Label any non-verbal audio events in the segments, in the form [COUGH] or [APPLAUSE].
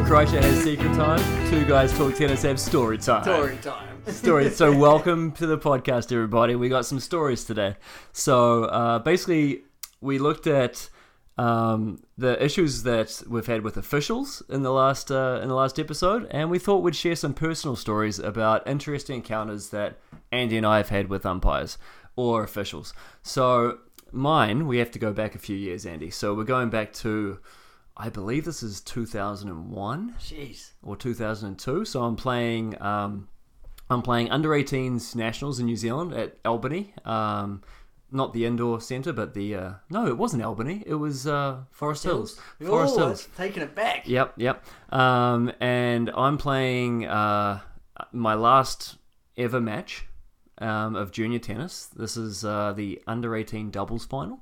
Kreischer has secret time. Two guys talk tennis have story time. Story time. [LAUGHS] Story. So [LAUGHS] welcome to the podcast, everybody. We got some stories today. So uh, basically, we looked at um, the issues that we've had with officials in the last uh, in the last episode, and we thought we'd share some personal stories about interesting encounters that Andy and I have had with umpires or officials. So mine, we have to go back a few years, Andy. So we're going back to. I believe this is 2001 Jeez. or 2002. So I'm playing um, I'm playing under 18s nationals in New Zealand at Albany. Um, not the indoor centre, but the uh, no, it wasn't Albany. It was uh, Forest Hills. Forest oh, Hills. taking it back. Yep, yep. Um, and I'm playing uh, my last ever match um, of junior tennis. This is uh, the under 18 doubles final.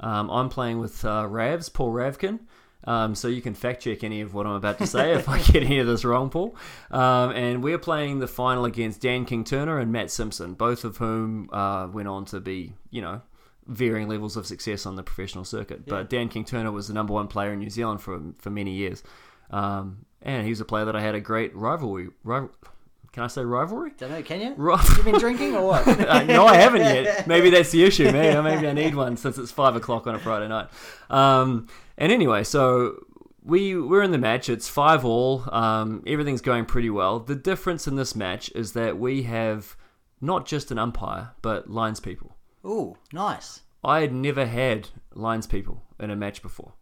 Um, I'm playing with uh, Ravs, Paul Ravkin. Um, so you can fact check any of what I'm about to say if I get any of this wrong, Paul. Um, and we're playing the final against Dan King Turner and Matt Simpson, both of whom uh, went on to be, you know, varying levels of success on the professional circuit. But Dan King Turner was the number one player in New Zealand for for many years, um, and was a player that I had a great rivalry. Rival, can I say rivalry? Don't know, can you? Ri- You been drinking or what? [LAUGHS] Uh, no, I haven't yet. [LAUGHS] Maybe that's the issue. Maybe, maybe I need one since it's five o'clock on a Friday night. Um, and anyway, so we we're in the match. It's five all. Um, everything's going pretty well. The difference in this match is that we have not just an umpire, but lines people. Ooh, nice. I had never had lines people in a match before.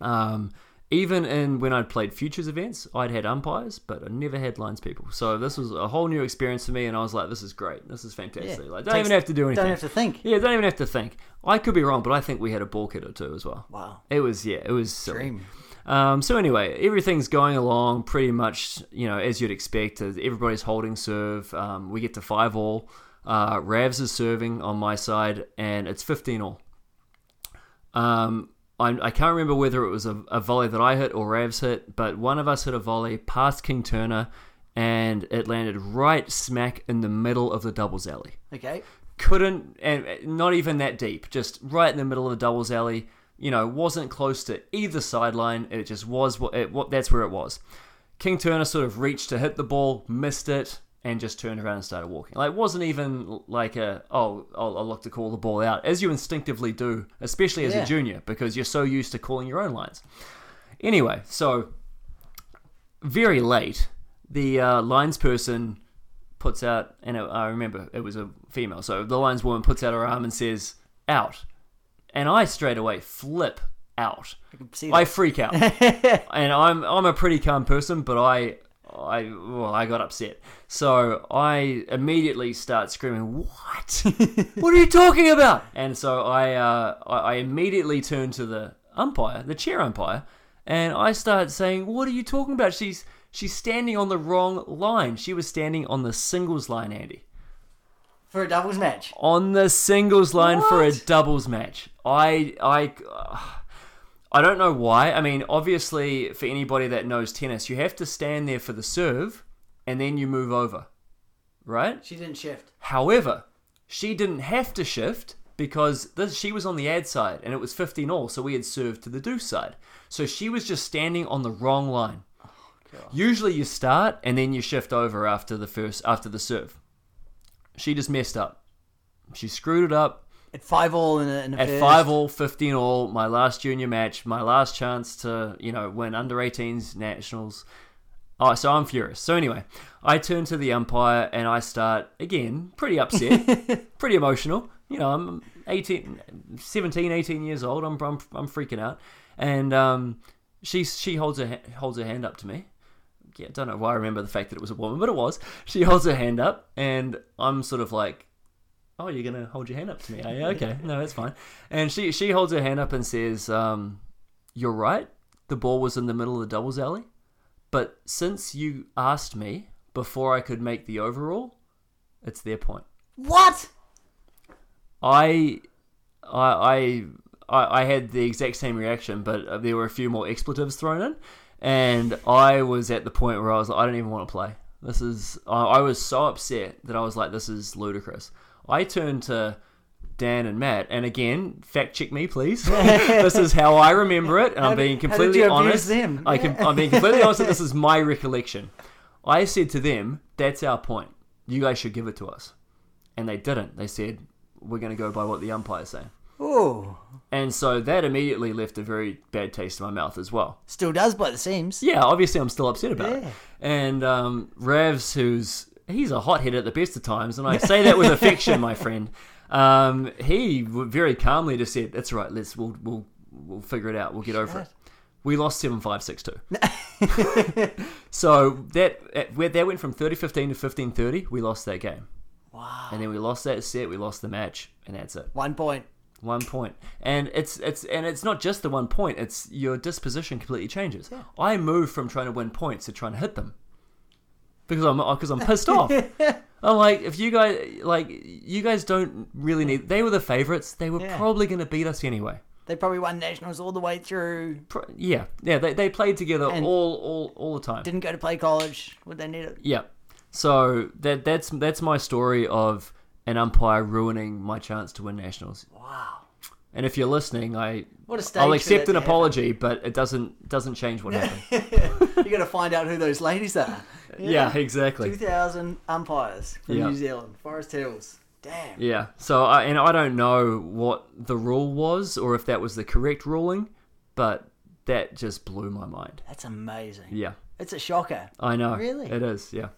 Um, even in when I'd played futures events, I'd had umpires, but I never had lines people. So this was a whole new experience for me, and I was like, "This is great. This is fantastic. Yeah. Like, don't Takes- even have to do anything. Don't have to think. Yeah, don't even have to think. I could be wrong, but I think we had a ball kid or two as well. Wow. It was yeah, it was silly. Dream. Um, so anyway, everything's going along pretty much, you know, as you'd expect. Everybody's holding serve. Um, we get to five all. Uh, Ravs is serving on my side, and it's fifteen all. Um, I, I can't remember whether it was a, a volley that I hit or Ravs hit, but one of us hit a volley past King Turner, and it landed right smack in the middle of the doubles alley. Okay. couldn't and not even that deep just right in the middle of the doubles alley you know wasn't close to either sideline. It just was what it what that's where it was. King turner sort of reached to hit the ball missed it and just turned around and started walking like it wasn't even like a oh i'll, I'll look to call the ball out as you instinctively do especially as Yeah. a junior because you're so used to calling your own lines anyway so very late the uh, lines person puts out, and I remember it was a female. So the lines woman puts out her arm and says, "Out," and I straight away flip out. I I freak out, [LAUGHS] and I'm I'm a pretty calm person, but I I well, I got upset. So I immediately start screaming, "What? [LAUGHS] what are you talking about?" And so I uh, I, I immediately turn to the umpire, the chair umpire, and I start saying, "What are you talking about? She's she's standing on the wrong line. She was standing on the singles line, Andy." For a doubles match. on the singles line for a doubles match. I I I don't know why. I mean, obviously, for anybody that knows tennis, you have to stand there for the serve, and then you move over, right? She didn't shift. However, she didn't have to shift because this, she was on the ad side, and it was 15 all, so we had served to the deuce side. So she was just standing on the wrong line. Usually, you start and then you shift over after the first after the serve. She just messed up. She screwed it up At five all in a, in a at first. five all, 15 all. My last junior match, my last chance to you know win under 18s nationals. Oh, so I'm furious. So anyway, I turn to the umpire and I start again, pretty upset, [LAUGHS] pretty emotional. You know, I'm 18, 17, 18 years old. I'm I'm, I'm freaking out, and um, she she holds her holds her hand up to me. Yeah, I don't know why I remember the fact that it was a woman, but it was. She holds her hand up, and I'm sort of like, "Oh, you're gonna hold your hand up to me? Are you? [LAUGHS] Okay, no, that's fine." And she she holds her hand up and says, um, "You're right. The ball was in the middle of the doubles alley, but since you asked me before I could make the overall, it's their point." What? I, I, I, I had the exact same reaction, but there were a few more expletives thrown in, and I was at the point where I was like, I don't even want to play. This is. I, I was so upset that I was like, this is ludicrous. I turned to Dan and Matt. And again, fact check me, please. [LAUGHS] this is how I remember it, and I'm being how did completely honest. them? I can, I'm being completely honest. This is my recollection. I said to them, "That's our point. You guys should give it to us," and they didn't. They said, "We're going to go by what the umpire's saying." Ooh. And so that immediately left a very bad taste in my mouth as well. Still does by the seams. Yeah, obviously I'm still upset about it. And um, Ravs, who's he's a hothead at the best of times, and I say that with affection, my friend. Um, he very calmly just said, "That's right. Let's we'll we'll we'll figure it out. We'll get over it." We lost seven five six two. [LAUGHS] so that where that went from thirty fifteen to fifteen thirty. We lost that game, Wow. and then we lost that set. We lost the match, and that's it. One point. One point, and it's it's and it's not just the one point. It's your disposition completely changes. I move from trying to win points to trying to hit them because I'm uh, because I'm pissed off. [LAUGHS] I'm like, if you guys like, you guys don't really need. They were the favorites. They were Yeah. probably going to beat us anyway. They probably won nationals all the way through. Pro- yeah, yeah. They, they played together And- all all all the time. Didn't go to play college. Would they need it? Yeah. So that that's that's my story of an umpire ruining my chance to win nationals. Wow. And if you're listening, I What a stage I'll accept an to happen. apology, but it doesn't doesn't change what [LAUGHS] happened. you got to find out who those ladies are. Yeah, exactly. 2,000 umpires from Yeah. New Zealand, Forest Hills. Damn. Yeah. So I and I don't know what the rule was or if that was the correct ruling, but that just blew my mind. That's amazing. Yeah. It's a shocker. I know. Really? It is. Yeah.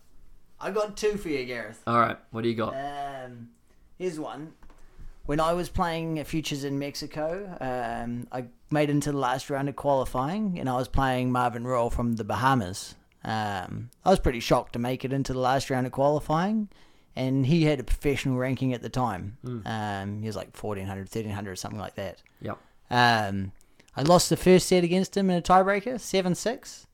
I got two for you, Gareth. All right. What do you got? Um, here's one. When I was playing Futures in Mexico, um, I made it into the last round of qualifying, and I was playing Marvin Rolle from the Bahamas. Um, I was pretty shocked to make it into the last round of qualifying, and he had a professional ranking at the time. Um, he was like 1400, 1300, something like that. Yep. Um, I lost the first set against him in a tiebreaker, 7 6,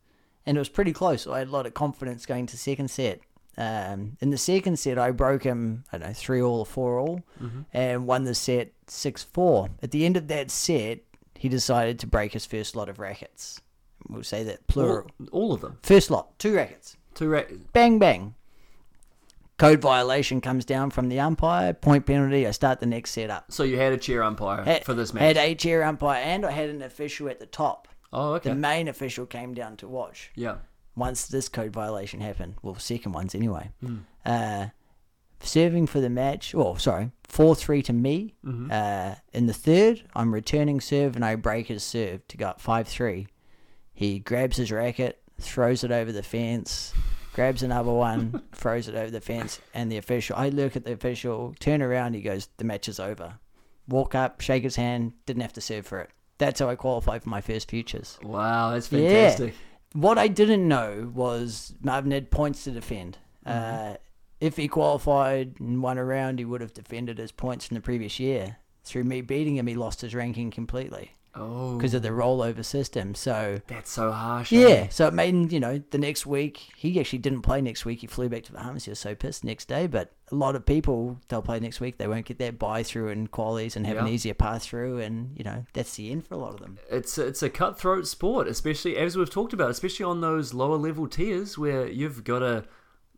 and it was pretty close. So I had a lot of confidence going to second set. Um, in the second set, I broke him, I don't know, 3 all or 4 all, and won the set 6 4. At the end of that set, he decided to break his first lot of rackets. We'll say that plural. All, all of them. First lot, two rackets. Two rackets. Bang, bang. Code violation comes down from the umpire, point penalty. I start the next setup. So you had a chair umpire Had- for this match. Had a chair umpire and I had an official at the top. oh, okay. The main official came down to watch yeah. once this code violation happened. Well, second ones anyway. Hmm. Uh, serving for the match. Oh, sorry, four three to me. Mm-hmm. Uh, in the third, I'm returning serve and I break his serve to go up five three. He grabs his racket, throws it over the fence. Grabs another one, [LAUGHS] throws it over the fence, and the official. I look at the official, turn around. He goes, "The match is over." Walk up, shake his hand. Didn't have to serve for it. That's how I qualified for my first futures. Wow, that's Yeah. fantastic. What I didn't know was Marvin had points to defend. Mm-hmm. Uh, if he qualified and won a round, he would have defended his points from the previous year. Through me beating him, he lost his ranking completely Oh, because of the rollover system. So, that's so harsh. yeah, eh? so it made, you know, the next week, he actually didn't play next week. He flew back to the Bahamas. He was so pissed next day. But a lot of people, they'll play next week. They won't get that buy through and qualies and have an Yeah. easier pass through. And, you know, that's the end for a lot of them. It's it's a cutthroat sport, especially as we've talked about, especially on those lower level tiers where you've got to,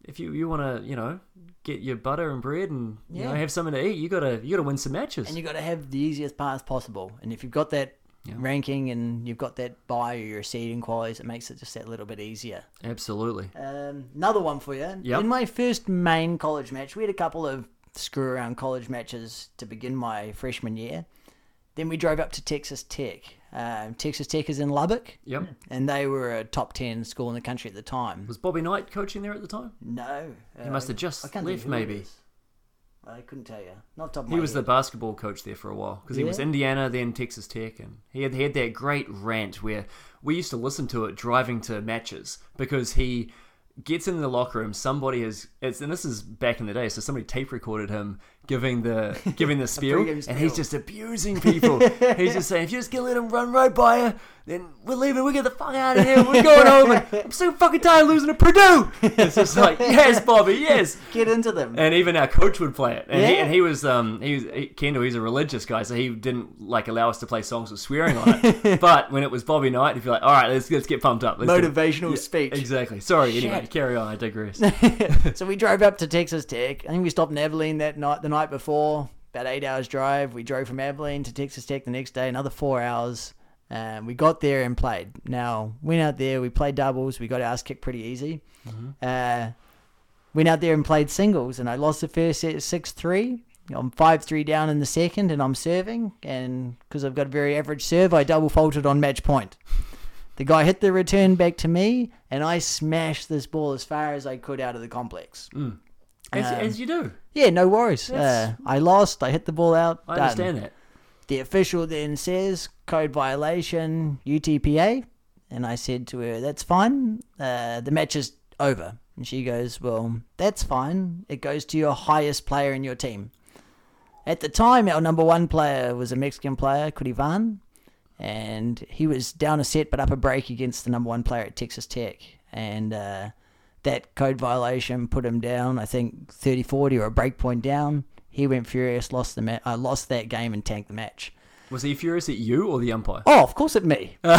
if you, you want to, you know, get your butter and bread and you know Yeah. have something to eat, you gotta you gotta win some matches. and you got to have the easiest pass possible. And if you've got that Yeah. ranking and you've got that buy or your seeding qualities, it makes it just that little bit easier. Absolutely. Um, another one for you. Yep. In my first main college match, we had a couple of screw around college matches to begin my freshman year. Then we drove up to Texas Tech. Um, Texas Tech is in Lubbock, Yep. and they were a top 10 school in the country at the time. Was Bobby Knight coaching there at the time? No. He must have just I can't think left, maybe. I couldn't tell you. Not top of He was the basketball coach there for a while because he was Indiana, then Texas Tech, and he had, he had that great rant where we used to listen to it driving to matches because he gets in the locker room. Somebody has, it's, and this is back in the day, so somebody tape recorded him giving the giving the [LAUGHS] spiel, and he's just abusing people. he's just saying, if you're just gonna let him run right by you, then we're leaving. We get the fuck out of here. We're going home. And I'm so fucking tired of losing to Purdue. [LAUGHS] It's just like, yes, Bobby, yes. Get into them. And even our coach would play it, and, he, Yeah. and he was um he was he, Kendall. He's a religious guy, so he didn't like allow us to play songs with swearing on it. [LAUGHS] but when it was Bobby Knight, he'd be like, "All right, let's let's get pumped up." Let's. Motivational Yeah, speech. Exactly. Sorry. Anyway, carry on. I digress. [LAUGHS] so we drove up to Texas Tech. I think we stopped in Abilene that night, the night before. about eight hours drive. We drove from Abilene to Texas Tech the next day, another four hours. Um, we got there and played. Now, went out there, we played doubles, we got our ass kicked pretty easy. Uh, went out there and played singles, and I lost the first set 6 3. I'm 5 3 down in the second, and I'm serving. And because I've got a very average serve, I double faulted on match point. The guy hit the return back to me, and I smashed this ball as far as I could out of the complex. As, Um, as you do. Yeah, no worries. Uh, I lost. I hit the ball out. I done. understand that. The official then says code violation UTPA, and I said to her, "That's fine. Uh, the match is over." And she goes, "Well, that's fine. It goes to your highest player in your team." At the time, our number one player was a Mexican player, Curivan, and he was down a set but up a break against the number one player at Texas Tech, and uh, that code violation put him down. I think 30-40 or a break point down. He went furious, lost the ma- uh, lost that game, and tanked the match. Was he furious at you or the umpire? Oh, of course at me. [LAUGHS] um,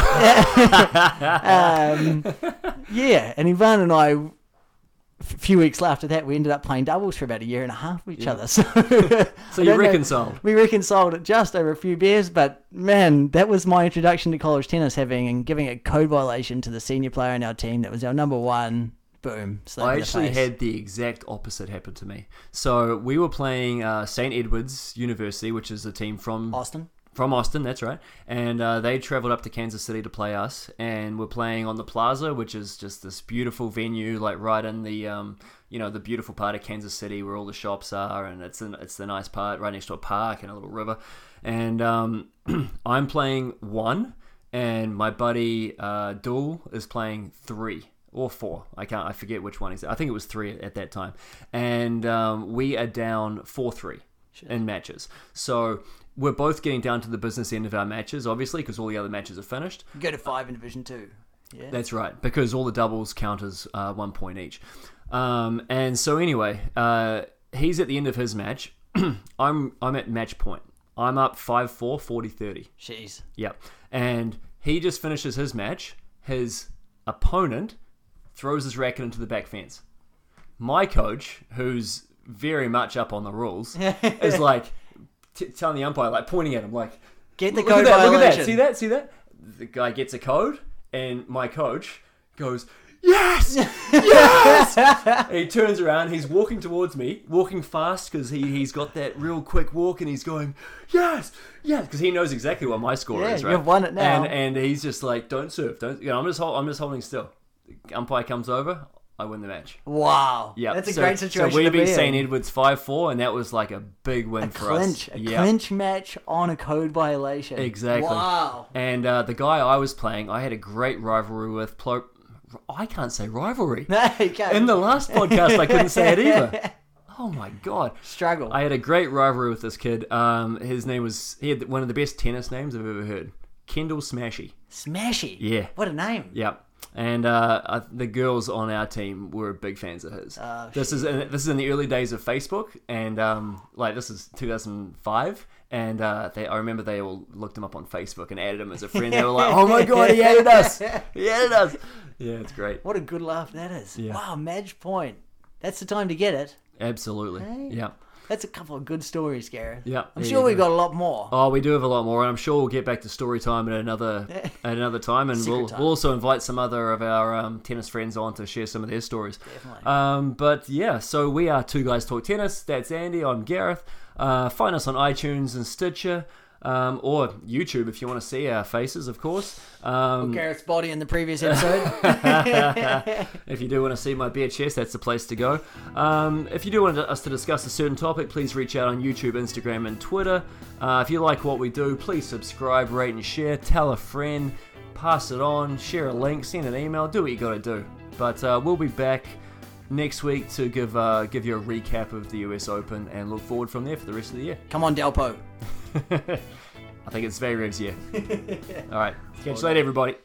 yeah, and Ivan and I, a few weeks after that, we ended up playing doubles for about a year and a half with each Yeah. other. [LAUGHS] So, So you don't know- reconciled. we reconciled it just over a few beers, but man, that was my introduction to college tennis, having and giving a code violation to the senior player in our team that was our number one. Boom. I actually had the exact opposite happen to me. So we were playing uh, St. Edward's University, which is a team from Austin. from Austin, that's right. And uh, they traveled up to Kansas City to play us, and we're playing on the Plaza, which is just this beautiful venue, like right in the um, you know the beautiful part of Kansas City where all the shops are, and it's an, it's the nice part right next to a park and a little river. And um, [CLEARS THROAT] I'm playing one, and my buddy uh, Duel is playing three or four. I can't. I forget which one is. I think it was three at that time, and um, we are down four three in matches. So we're both getting down to the business end of our matches, obviously, because all the other matches are finished. Go to five in Division Two. Yeah. That's right, because all the doubles count as uh, one point each. Um, and so anyway, uh, he's at the end of his match. [CLEARS THROAT] I'm I'm at match point. I'm up 5-4, 40-30. Jeez. Yep. And he just finishes his match. His opponent throws his racket into the back fence. My coach, who's very much up on the rules, [LAUGHS] is like t- telling the umpire, like pointing at him, like, Get the look code at that, look at that, see that, see that? The guy gets a code, and my coach goes, yes, yes. [LAUGHS] he turns around, he's walking towards me, walking fast because he he's got that real quick walk, and he's going, yes, yes, because he knows exactly what my score Yeah, is, right? you've won it now. And and he's just like, don't serve, don't. You know, I'm just hold, I'm just holding still. Umpire comes over, I win the match. Wow. Yeah, That's a so, great situation. So we to be beat. St Edwards five four, and that was like a big win a for clinch, us. a Yeah. clinch match on a code violation. Exactly. Wow. And uh, the guy I was playing, I had a great rivalry with. Plo- I can't say rivalry. No, you can't. In the last podcast, I couldn't say it either. [LAUGHS] Oh my god! struggle. I had a great rivalry with this kid. Um, his name was he had one of the best tennis names I've ever heard. Kendall Smashy. Smashy. Yeah. What a name. Yep. And uh, uh, the girls on our team were big fans of his. Oh, this is in, this is in the early days of Facebook, and um, like this is 2005. And uh, they, I remember they all looked him up on Facebook and added him as a friend. They were like, "Oh my god, he added us! He added us!" Yeah, it's great. What a good laugh that is. Yeah. Wow, match point. That's the time to get it. Absolutely. Hey. Yeah. That's a couple of good stories, Gareth. Yeah, I'm sure we go. got a lot more. Oh, we do have a lot more, and I'm sure we'll get back to story time at another [LAUGHS] at another time, and Secret we'll, time. we'll also invite some other of our um, tennis friends on to share some of their stories. Definitely. Um, but yeah, so we are two guys talk tennis. That's Andy. I'm Gareth. Uh, find us on iTunes and Stitcher. Um, or YouTube if you want to see our faces, of course. Um, Gareth's body in the previous episode. [LAUGHS] [LAUGHS] if you do want to see my bare chest, that's the place to go. Um, if you do want us to discuss a certain topic, please reach out on YouTube, Instagram, and Twitter. Uh, if you like what we do, please subscribe, rate, and share. Tell a friend, pass it on, share a link, send an email, do what you got to do. But uh, we'll be back next week to give uh, give you a recap of the US Open and look forward from there for the rest of the year. Come on, Delpo. [LAUGHS] I think it's very Zverev's year. [LAUGHS] All right, catch you later, everybody.